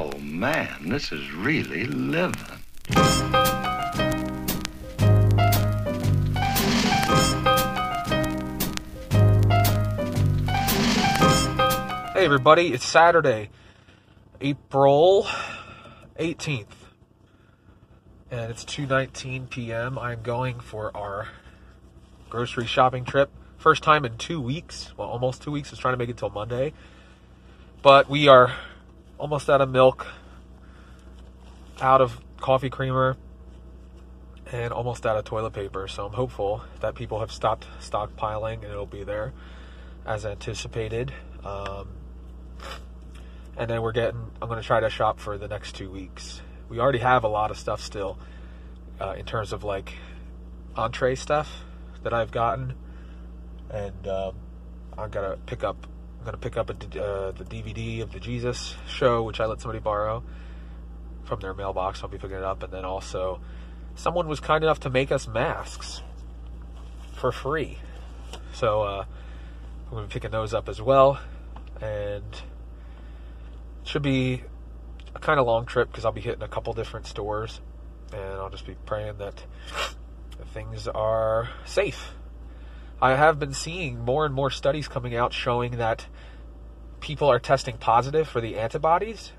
Oh, man, this is really living. Hey everybody, it's Saturday, April 18th. And it's 2:19 p.m. I'm going for our grocery shopping trip. First time in 2 weeks. Well, almost 2 weeks. I was trying to make it till Monday. But we are almost out of milk, out of coffee creamer, and almost out of toilet paper. So I'm hopeful that people have stopped stockpiling and it'll be there as anticipated. Um, and then we're getting, I'm going to try to shop for the next two weeks. We already have a lot of stuff still uh, in terms of like entree stuff that I've gotten. And um, I'm going to pick up, I'm to pick up a, uh, the DVD of the Jesus show, which I let somebody borrow from their mailbox. I'll be picking it up. And then also, someone was kind enough to make us masks for free. So, uh, I'm to be picking those up as well. And should be a kind of long trip because I'll be hitting a couple different stores. And I'll just be praying that things are safe. I have been seeing more and more studies coming out showing that people are testing positive for the antibodies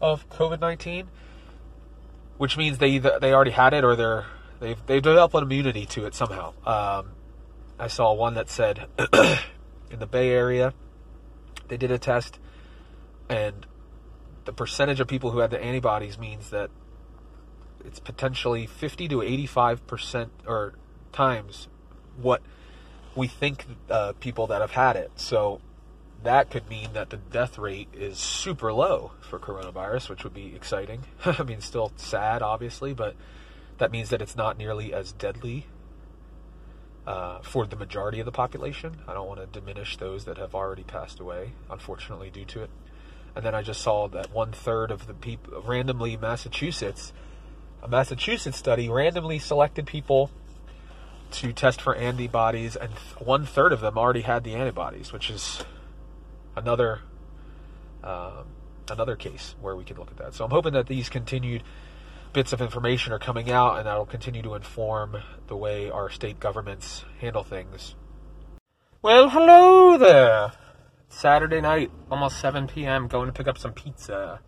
of COVID 19, which means they they already had it or they're they've they've developed an immunity to it somehow. Um, I saw one that said in the Bay Area, they did a test, and the percentage of people who had the antibodies means that it's potentially 50 to 85 percent or times what we think uh, people that have had it. So that could mean that the death rate is super low for coronavirus, which would be exciting. I mean, still sad, obviously, but that means that it's not nearly as deadly uh, for the majority of the population. I don't want to diminish those that have already passed away, unfortunately, due to it. And then I just saw that one third of the people, randomly Massachusetts, a Massachusetts study randomly selected people to test for antibodies, and one third of them already had the antibodies, which is another um, another case where we can look at that. So I'm hoping that these continued bits of information are coming out, and that'll continue to inform the way our state governments handle things. Well, hello there. Saturday night, almost 7 p.m., going to pick up some pizza.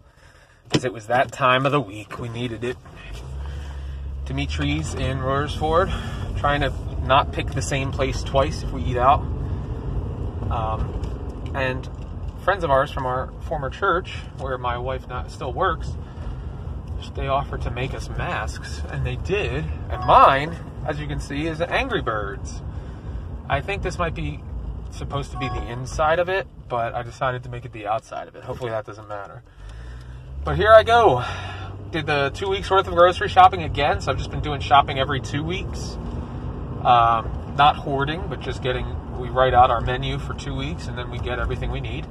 Because it was that time of the week. We needed it. Dimitri's in Royersford. Trying to not pick the same place twice if we eat out. Um, and friends of ours from our former church, where my wife not, still works, they offered to make us masks, and they did. And mine, as you can see, is Angry Birds. I think this might be supposed to be the inside of it, but I decided to make it the outside of it. Hopefully that doesn't matter. But here I go. Did the two weeks worth of grocery shopping again, so I've just been doing shopping every two weeks. Um, not hoarding, but just getting, we write out our menu for two weeks and then we get everything we need.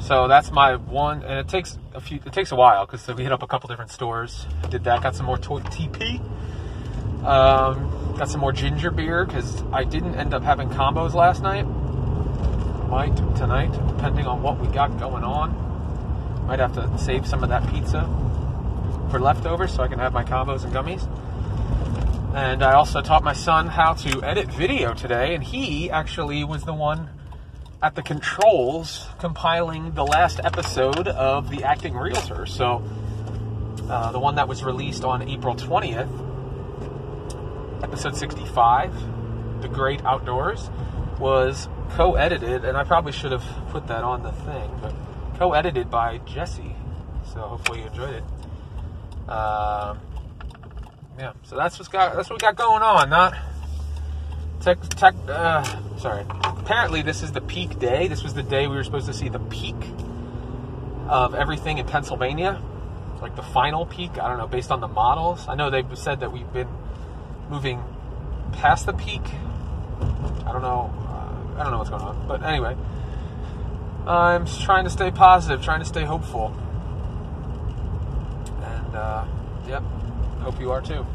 So that's my one, and it takes a few. It takes a while because we hit up a couple different stores. Did that. Got some more to- TP. Um, got some more ginger beer because I didn't end up having combos last night. Might tonight, depending on what we got going on. Might have to save some of that pizza for leftovers so I can have my combos and gummies. And I also taught my son how to edit video today, and he actually was the one at the controls compiling the last episode of The Acting Realtor. So, uh, the one that was released on April 20th, episode 65, The Great Outdoors, was co edited, and I probably should have put that on the thing, but co edited by Jesse. So, hopefully, you enjoyed it. Um, yeah, so that's what's got that's what we got going on. Not tech, tech uh, sorry. Apparently, this is the peak day. This was the day we were supposed to see the peak of everything in Pennsylvania, like the final peak. I don't know, based on the models. I know they've said that we've been moving past the peak. I don't know. Uh, I don't know what's going on, but anyway, I'm trying to stay positive, trying to stay hopeful, and uh, yep, hope you are too.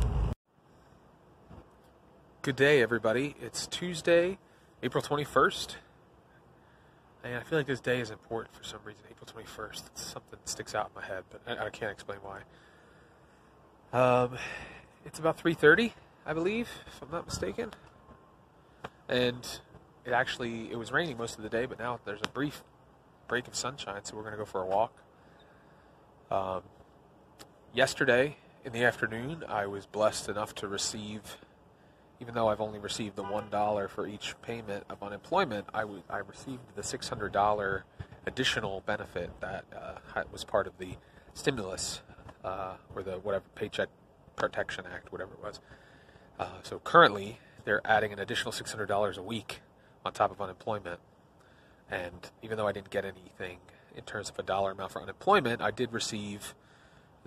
Good day, everybody. It's Tuesday, April 21st, And I feel like this day is important for some reason. April 21st. It's something that sticks out in my head, but I, I can't explain why. Um, it's about 3:30, I believe, if I'm not mistaken. And it actually it was raining most of the day, but now there's a brief break of sunshine, so we're going to go for a walk. Um, yesterday in the afternoon, I was blessed enough to receive, even though I've only received the one dollar for each payment of unemployment, I, w- I received the six hundred dollar additional benefit that uh, was part of the stimulus uh, or the whatever Paycheck Protection Act, whatever it was. Uh, so currently, they're adding an additional six hundred dollars a week on top of unemployment. And even though I didn't get anything in terms of a dollar amount for unemployment, I did receive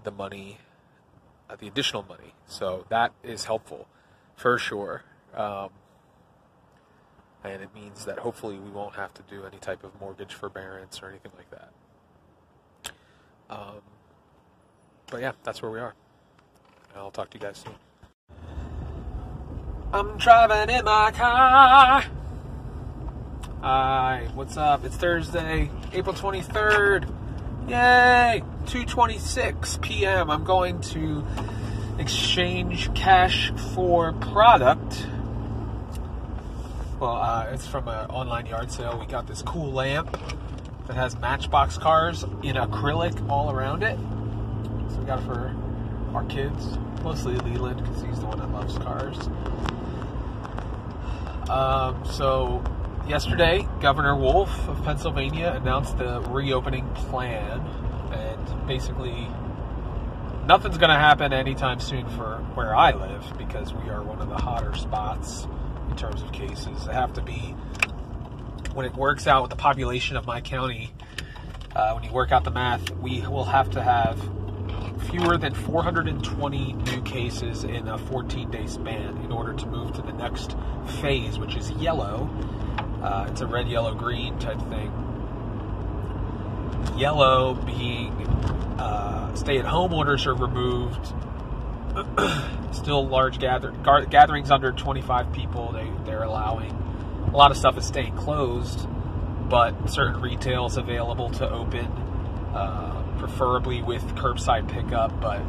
the money, uh, the additional money. So that is helpful for sure. Um, and it means that hopefully we won't have to do any type of mortgage forbearance or anything like that. Um, but yeah, that's where we are. I'll talk to you guys soon. I'm driving in my car. Hi, what's up? It's Thursday, April 23rd. Yay! 2:26 p.m. I'm going to exchange cash for product. Well, uh, it's from an online yard sale. We got this cool lamp that has Matchbox cars in acrylic all around it. So we got it for our kids, mostly Leland because he's the one that loves cars. Um, so yesterday, Governor Wolf of Pennsylvania announced the reopening plan, and basically, nothing's going to happen anytime soon for where I live because we are one of the hotter spots in terms of cases. They have to be, when it works out with the population of my county, uh, when you work out the math, we will have to have fewer than 420 new cases in a 14 day span in order to move to the next phase, which is yellow uh, it's a red, yellow, green type thing. Yellow being uh, stay at home orders are removed. Still large gather- gar- gatherings under 25 people, they, they're allowing. A lot of stuff is staying closed, but certain retails available to open, uh, preferably with curbside pickup, but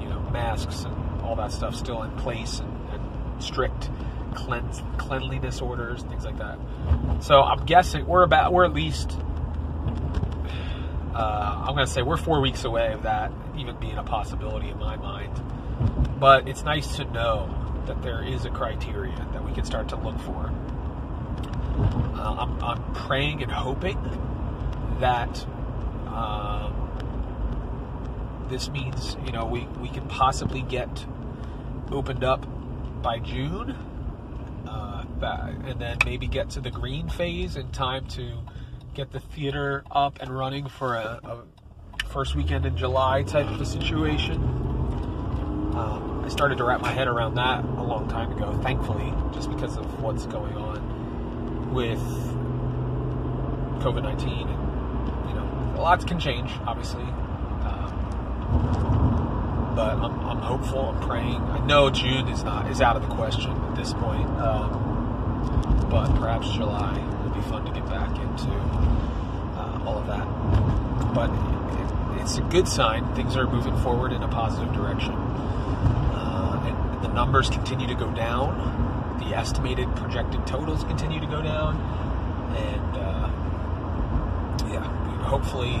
you know, masks and all that stuff still in place and, and strict cleanse, cleanliness orders, things like that. So I'm guessing we're about we're at least uh, I'm to say we're four weeks away of that even being a possibility in my mind. But it's nice to know that there is a criteria that we can start to look for. Uh, I'm, I'm, praying and hoping that um, this means you know we, we can possibly get opened up by June and then maybe get to the green phase in time to get the theater up and running for a, a first weekend in July type of a situation. Um, I started to wrap my head around that a long time ago, thankfully, just because of what's going on with COVID 19. And, you know, lots can change, obviously. Um, but I'm, I'm hopeful, I'm praying. I know June is not is out of the question at this point. Um, but perhaps July would be fun to get back into uh, all of that. But it, it's a good sign. Things are moving forward in a positive direction. Uh, and the numbers continue to go down. The estimated projected totals continue to go down. And uh, yeah, hopefully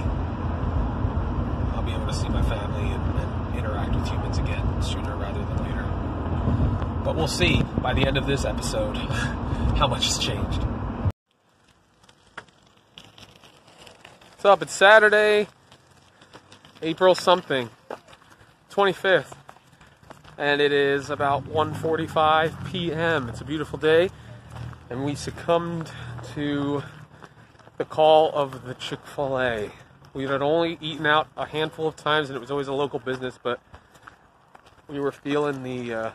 I'll be able to see my family and, and interact with humans again sooner rather than later. But we'll see by the end of this episode. how much has changed. What's up? It's Saturday, April something, 25th, and it is about 1:45 p.m. It's a beautiful day, and we succumbed to the call of the Chick-fil-A. We had only eaten out a handful of times, and it was always a local business, but we were feeling the uh,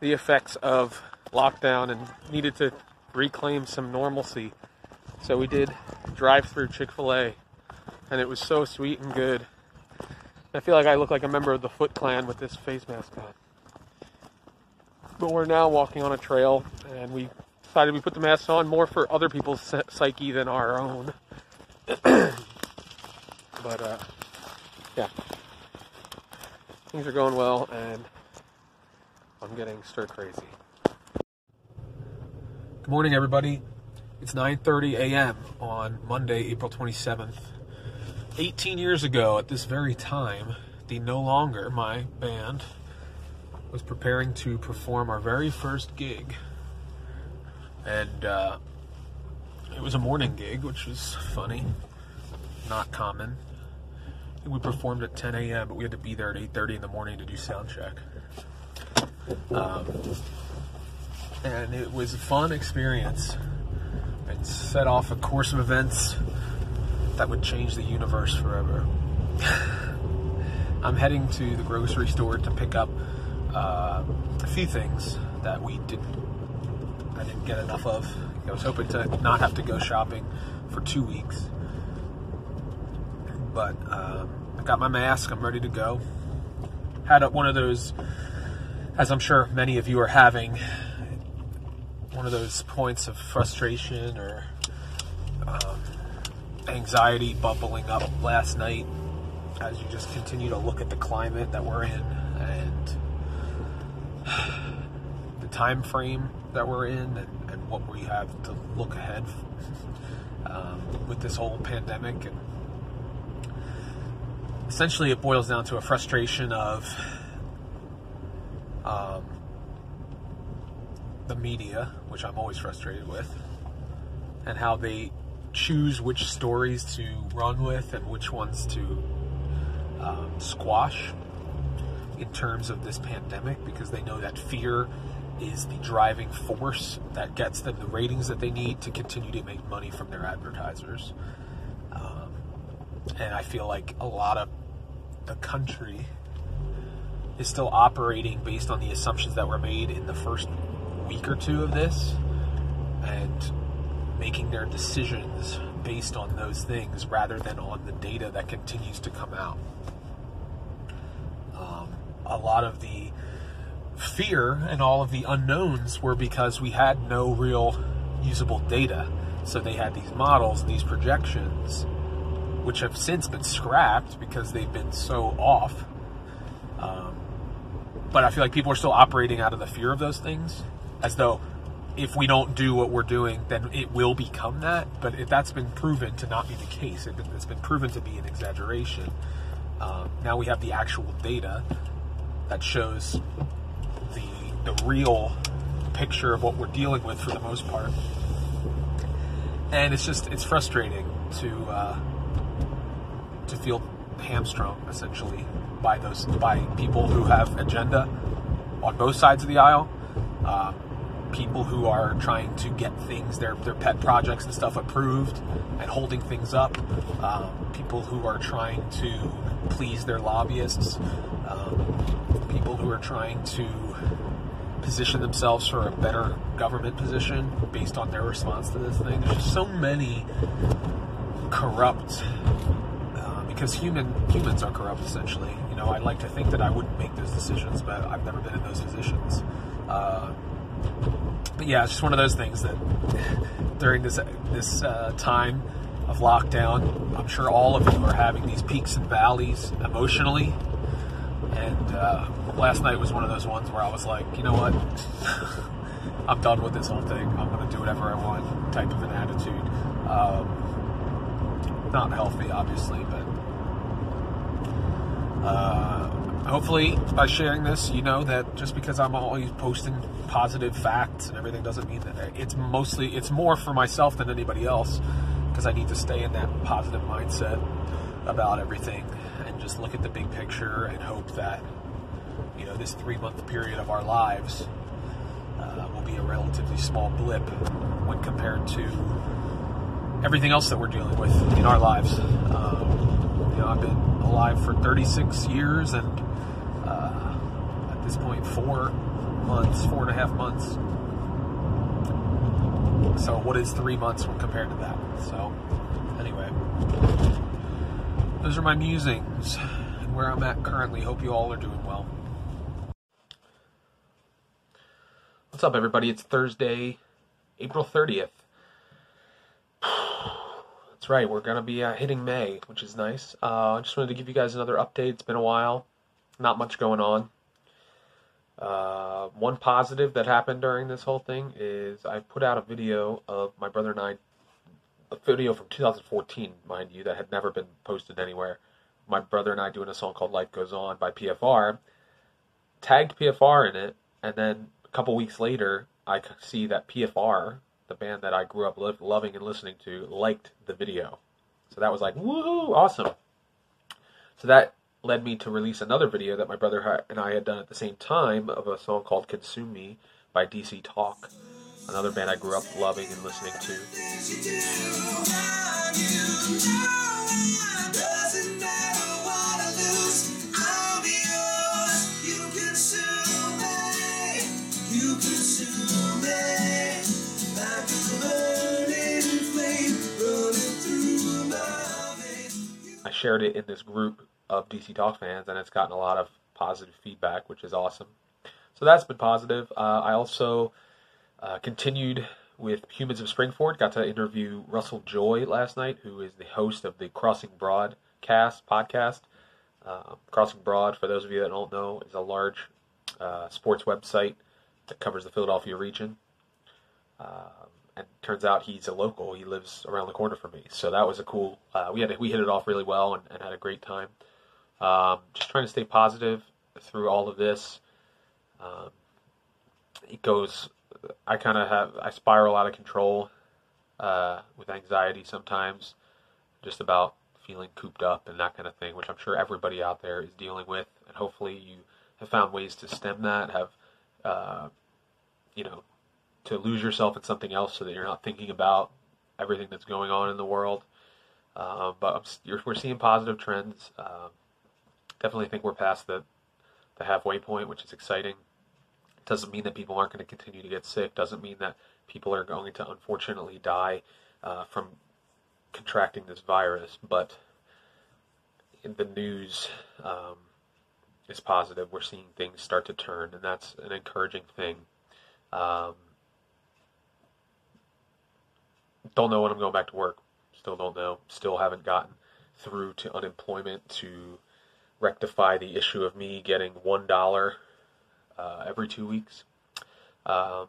the effects of lockdown and needed to reclaim some normalcy. So we did drive through Chick fil A, and it was so sweet and good. I feel like I look like a member of the Foot Clan with this face mask on. But we're now walking on a trail, and we decided we put the masks on more for other people's psyche than our own. but uh, yeah, things are going well, and I'm getting stir crazy. Good morning, everybody. It's 9:30 a.m. on Monday, April 27th. 18 years ago, at this very time, the No Longer my band was preparing to perform our very first gig, and uh, it was a morning gig, which was funny, not common. We performed at 10 a.m., but we had to be there at 8:30 in the morning to do sound check. Um, and it was a fun experience It set off a course of events that would change the universe forever. I'm heading to the grocery store to pick up uh, a few things that we didn't I didn't get enough of. I was hoping to not have to go shopping for two weeks, but um, I got my mask. I'm ready to go. Had one of those, as I'm sure many of you are having, of those points of frustration or um, anxiety bubbling up last night as you just continue to look at the climate that we're in and the time frame that we're in and, and what we have to look ahead um, with this whole pandemic. And essentially it boils down to a frustration of um, the media, which I'm always frustrated with, and how they choose which stories to run with and which ones to um, squash in terms of this pandemic because they know that fear is the driving force that gets them the ratings that they need to continue to make money from their advertisers. Um, and I feel like a lot of the country is still operating based on the assumptions that were made in the first week or two of this and making their decisions based on those things rather than on the data that continues to come out. Um, a lot of the fear and all of the unknowns were because we had no real usable data. So they had these models, these projections, which have since been scrapped because they've been so off. Um, but I feel like people are still operating out of the fear of those things as though if we don't do what we're doing, then it will become that. But if that's been proven to not be the case. It, has been proven to be an exaggeration. Um, now we have the actual data that shows the the real picture of what we're dealing with for the most part, and it's just it's frustrating to uh, to feel hamstrung essentially by those by people who have agenda on both sides of the aisle. Um, people who are trying to get things, their, their pet projects and stuff approved and holding things up. Um, people who are trying to please their lobbyists. Um, people who are trying to position themselves for a better government position based on their response to this thing. There's just so many corrupt, uh, because human humans are corrupt essentially. You know, I'd like to think that I wouldn't make those decisions, but I've never been in those positions. Uh, but yeah, it's just one of those things that during this this uh, time of lockdown, I'm sure all of you are having these peaks and valleys emotionally. And uh, last night was one of those ones where I was like, you know what, I'm done with this whole thing. I'm to do whatever I want, type of an attitude. Um, not healthy, obviously, but. Uh, hopefully by sharing this you know that just because i'm always posting positive facts and everything doesn't mean that it's mostly it's more for myself than anybody else because i need to stay in that positive mindset about everything and just look at the big picture and hope that you know this three month period of our lives uh, will be a relatively small blip when compared to everything else that we're dealing with in our lives um, you know i've been alive for 36 years and uh, at this point four months, four and a half months. So what is three months when compared to that? So anyway, those are my musings and where I'm at currently. Hope you all are doing well. What's up, everybody? It's Thursday, April 30th. That's right, we're going to be uh, hitting May, which is nice. Uh, I just wanted to give you guys another update. It's been a while, not much going on. Uh, one positive that happened during this whole thing is I put out a video of my brother and I, a video from 2014, mind you, that had never been posted anywhere. My brother and I doing a song called Life Goes On by PFR, tagged PFR in it, and then a couple weeks later, I see that PFR, the band that I grew up lo- loving and listening to, liked the video. So that was like, woohoo, awesome. So that led me to release another video that my brother and I had done at the same time of a song called Consume Me by DC Talk, another band I grew up loving and listening to. Shared it in this group of DC Talk fans, and it's gotten a lot of positive feedback, which is awesome. So that's been positive. Uh, I also uh, continued with Humans of Springford. Got to interview Russell Joy last night, who is the host of the Crossing Broad cast podcast. Uh, Crossing Broad, for those of you that don't know, is a large uh, sports website that covers the Philadelphia region. And turns out he's a local. He lives around the corner from me, so that was a cool. Uh, we had we hit it off really well and, and had a great time. Um, just trying to stay positive through all of this. Um, it goes. I kind of have. I spiral out of control uh, with anxiety sometimes, just about feeling cooped up and that kind of thing, which I'm sure everybody out there is dealing with. And hopefully, you have found ways to stem that. Have uh, you know to lose yourself in something else so that you're not thinking about everything that's going on in the world. Uh, but we're seeing positive trends. Um, definitely think we're past the the halfway point, which is exciting. Doesn't mean that people aren't going to continue to get sick. Doesn't mean that people are going to unfortunately die uh, from contracting this virus. But in the news um, is positive. We're seeing things start to turn, and that's an encouraging thing. Um, don't know when I'm going back to work. Still don't know. Still haven't gotten through to unemployment to rectify the issue of me getting one dollar uh, every two weeks um,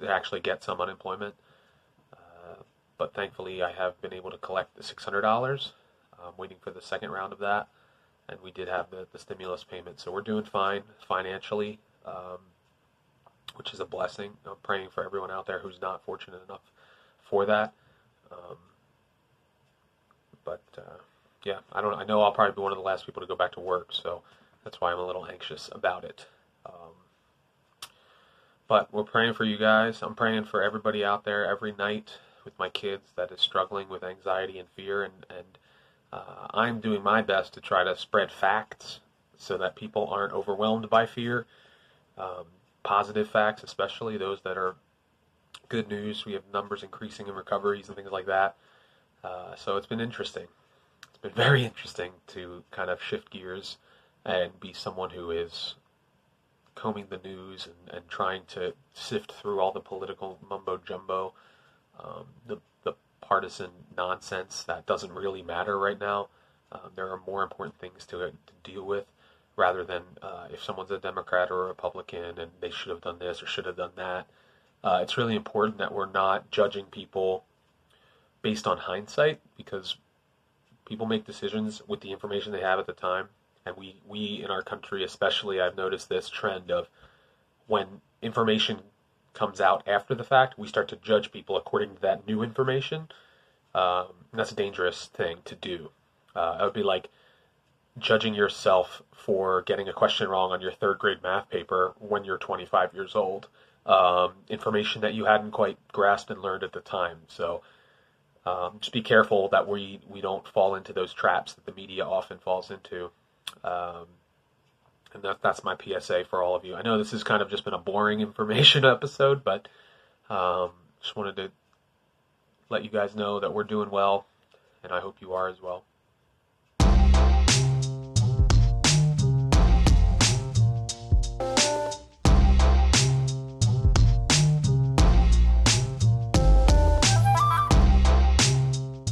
to actually get some unemployment. Uh, but thankfully, I have been able to collect the six hundred dollars. I'm waiting for the second round of that, and we did have the, the stimulus payment, so we're doing fine financially, um, which is a blessing. I'm praying for everyone out there who's not fortunate enough for that. Um, but uh, yeah, I don't. I know I'll probably be one of the last people to go back to work, so that's why I'm a little anxious about it. Um, but we're praying for you guys. I'm praying for everybody out there every night with my kids that is struggling with anxiety and fear, and and uh, I'm doing my best to try to spread facts so that people aren't overwhelmed by fear. Um, positive facts, especially those that are good news. We have numbers increasing in recoveries and things like that. Uh, so it's been interesting. It's been very interesting to kind of shift gears and be someone who is combing the news and, and trying to sift through all the political mumbo jumbo, um, the, the partisan nonsense that doesn't really matter right now. Um, there are more important things to, to deal with rather than uh, if someone's a Democrat or a Republican and they should have done this or should have done that. Uh, it's really important that we're not judging people based on hindsight because people make decisions with the information they have at the time. And we, we in our country, especially, I've noticed this trend of when information comes out after the fact, we start to judge people according to that new information. Um, that's a dangerous thing to do. Uh, it would be like judging yourself for getting a question wrong on your third grade math paper when you're 25 years old um, information that you hadn't quite grasped and learned at the time. So um, just be careful that we, we don't fall into those traps that the media often falls into. Um, and that, that's my PSA for all of you. I know this has kind of just been a boring information episode, but um, just wanted to let you guys know that we're doing well, and I hope you are as well.